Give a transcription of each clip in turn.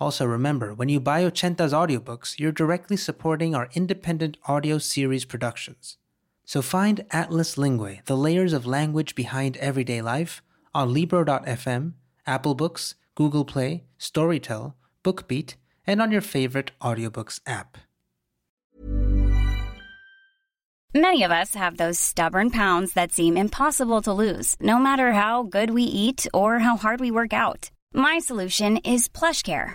Also, remember when you buy Ochenta's audiobooks, you're directly supporting our independent audio series productions. So find Atlas Linguae, the layers of language behind everyday life, on Libro.fm, Apple Books, Google Play, Storytel, BookBeat, and on your favorite audiobooks app. Many of us have those stubborn pounds that seem impossible to lose, no matter how good we eat or how hard we work out. My solution is PlushCare.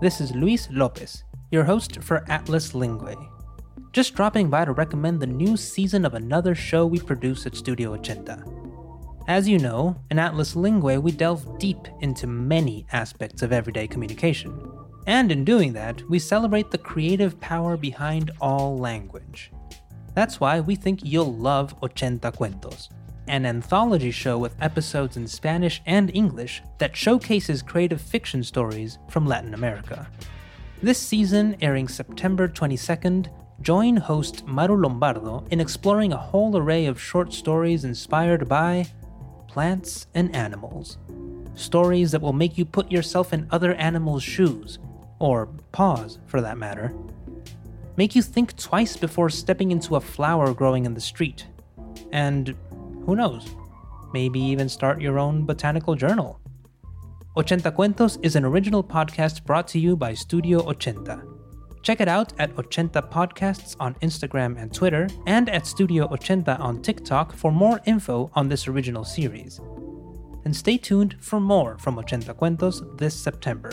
this is Luis Lopez, your host for Atlas Linguae. Just dropping by to recommend the new season of another show we produce at Studio Ochenta. As you know, in Atlas Linguae, we delve deep into many aspects of everyday communication. And in doing that, we celebrate the creative power behind all language. That's why we think you'll love Ochenta Cuentos, an anthology show with episodes in Spanish and English that showcases creative fiction stories from Latin America. This season, airing September 22nd, join host Maru Lombardo in exploring a whole array of short stories inspired by plants and animals. Stories that will make you put yourself in other animals' shoes, or paws for that matter. Make you think twice before stepping into a flower growing in the street. And who knows, maybe even start your own botanical journal. Ochenta Cuentos is an original podcast brought to you by Studio Ochenta. Check it out at Ochenta Podcasts on Instagram and Twitter, and at Studio Ochenta on TikTok for more info on this original series. And stay tuned for more from Ochenta Cuentos this September.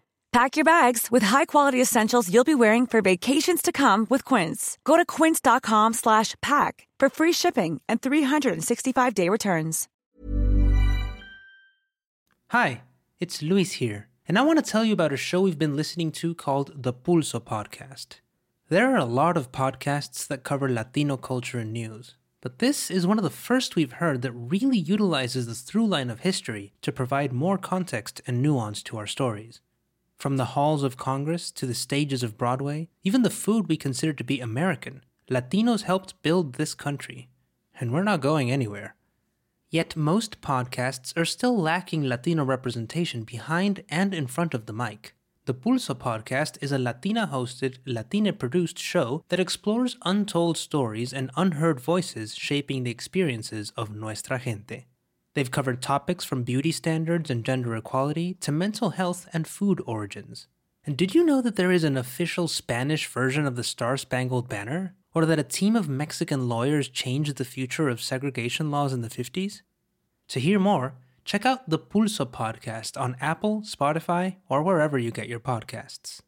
Pack your bags with high-quality essentials you'll be wearing for vacations to come with Quince. Go to quince.com slash pack for free shipping and 365-day returns. Hi, it's Luis here, and I want to tell you about a show we've been listening to called the Pulso Podcast. There are a lot of podcasts that cover Latino culture and news, but this is one of the first we've heard that really utilizes the through line of history to provide more context and nuance to our stories. From the halls of Congress to the stages of Broadway, even the food we consider to be American, Latinos helped build this country. And we're not going anywhere. Yet most podcasts are still lacking Latino representation behind and in front of the mic. The Pulso podcast is a Latina hosted, Latina produced show that explores untold stories and unheard voices shaping the experiences of nuestra gente. They've covered topics from beauty standards and gender equality to mental health and food origins. And did you know that there is an official Spanish version of the Star Spangled Banner? Or that a team of Mexican lawyers changed the future of segregation laws in the 50s? To hear more, check out the Pulso podcast on Apple, Spotify, or wherever you get your podcasts.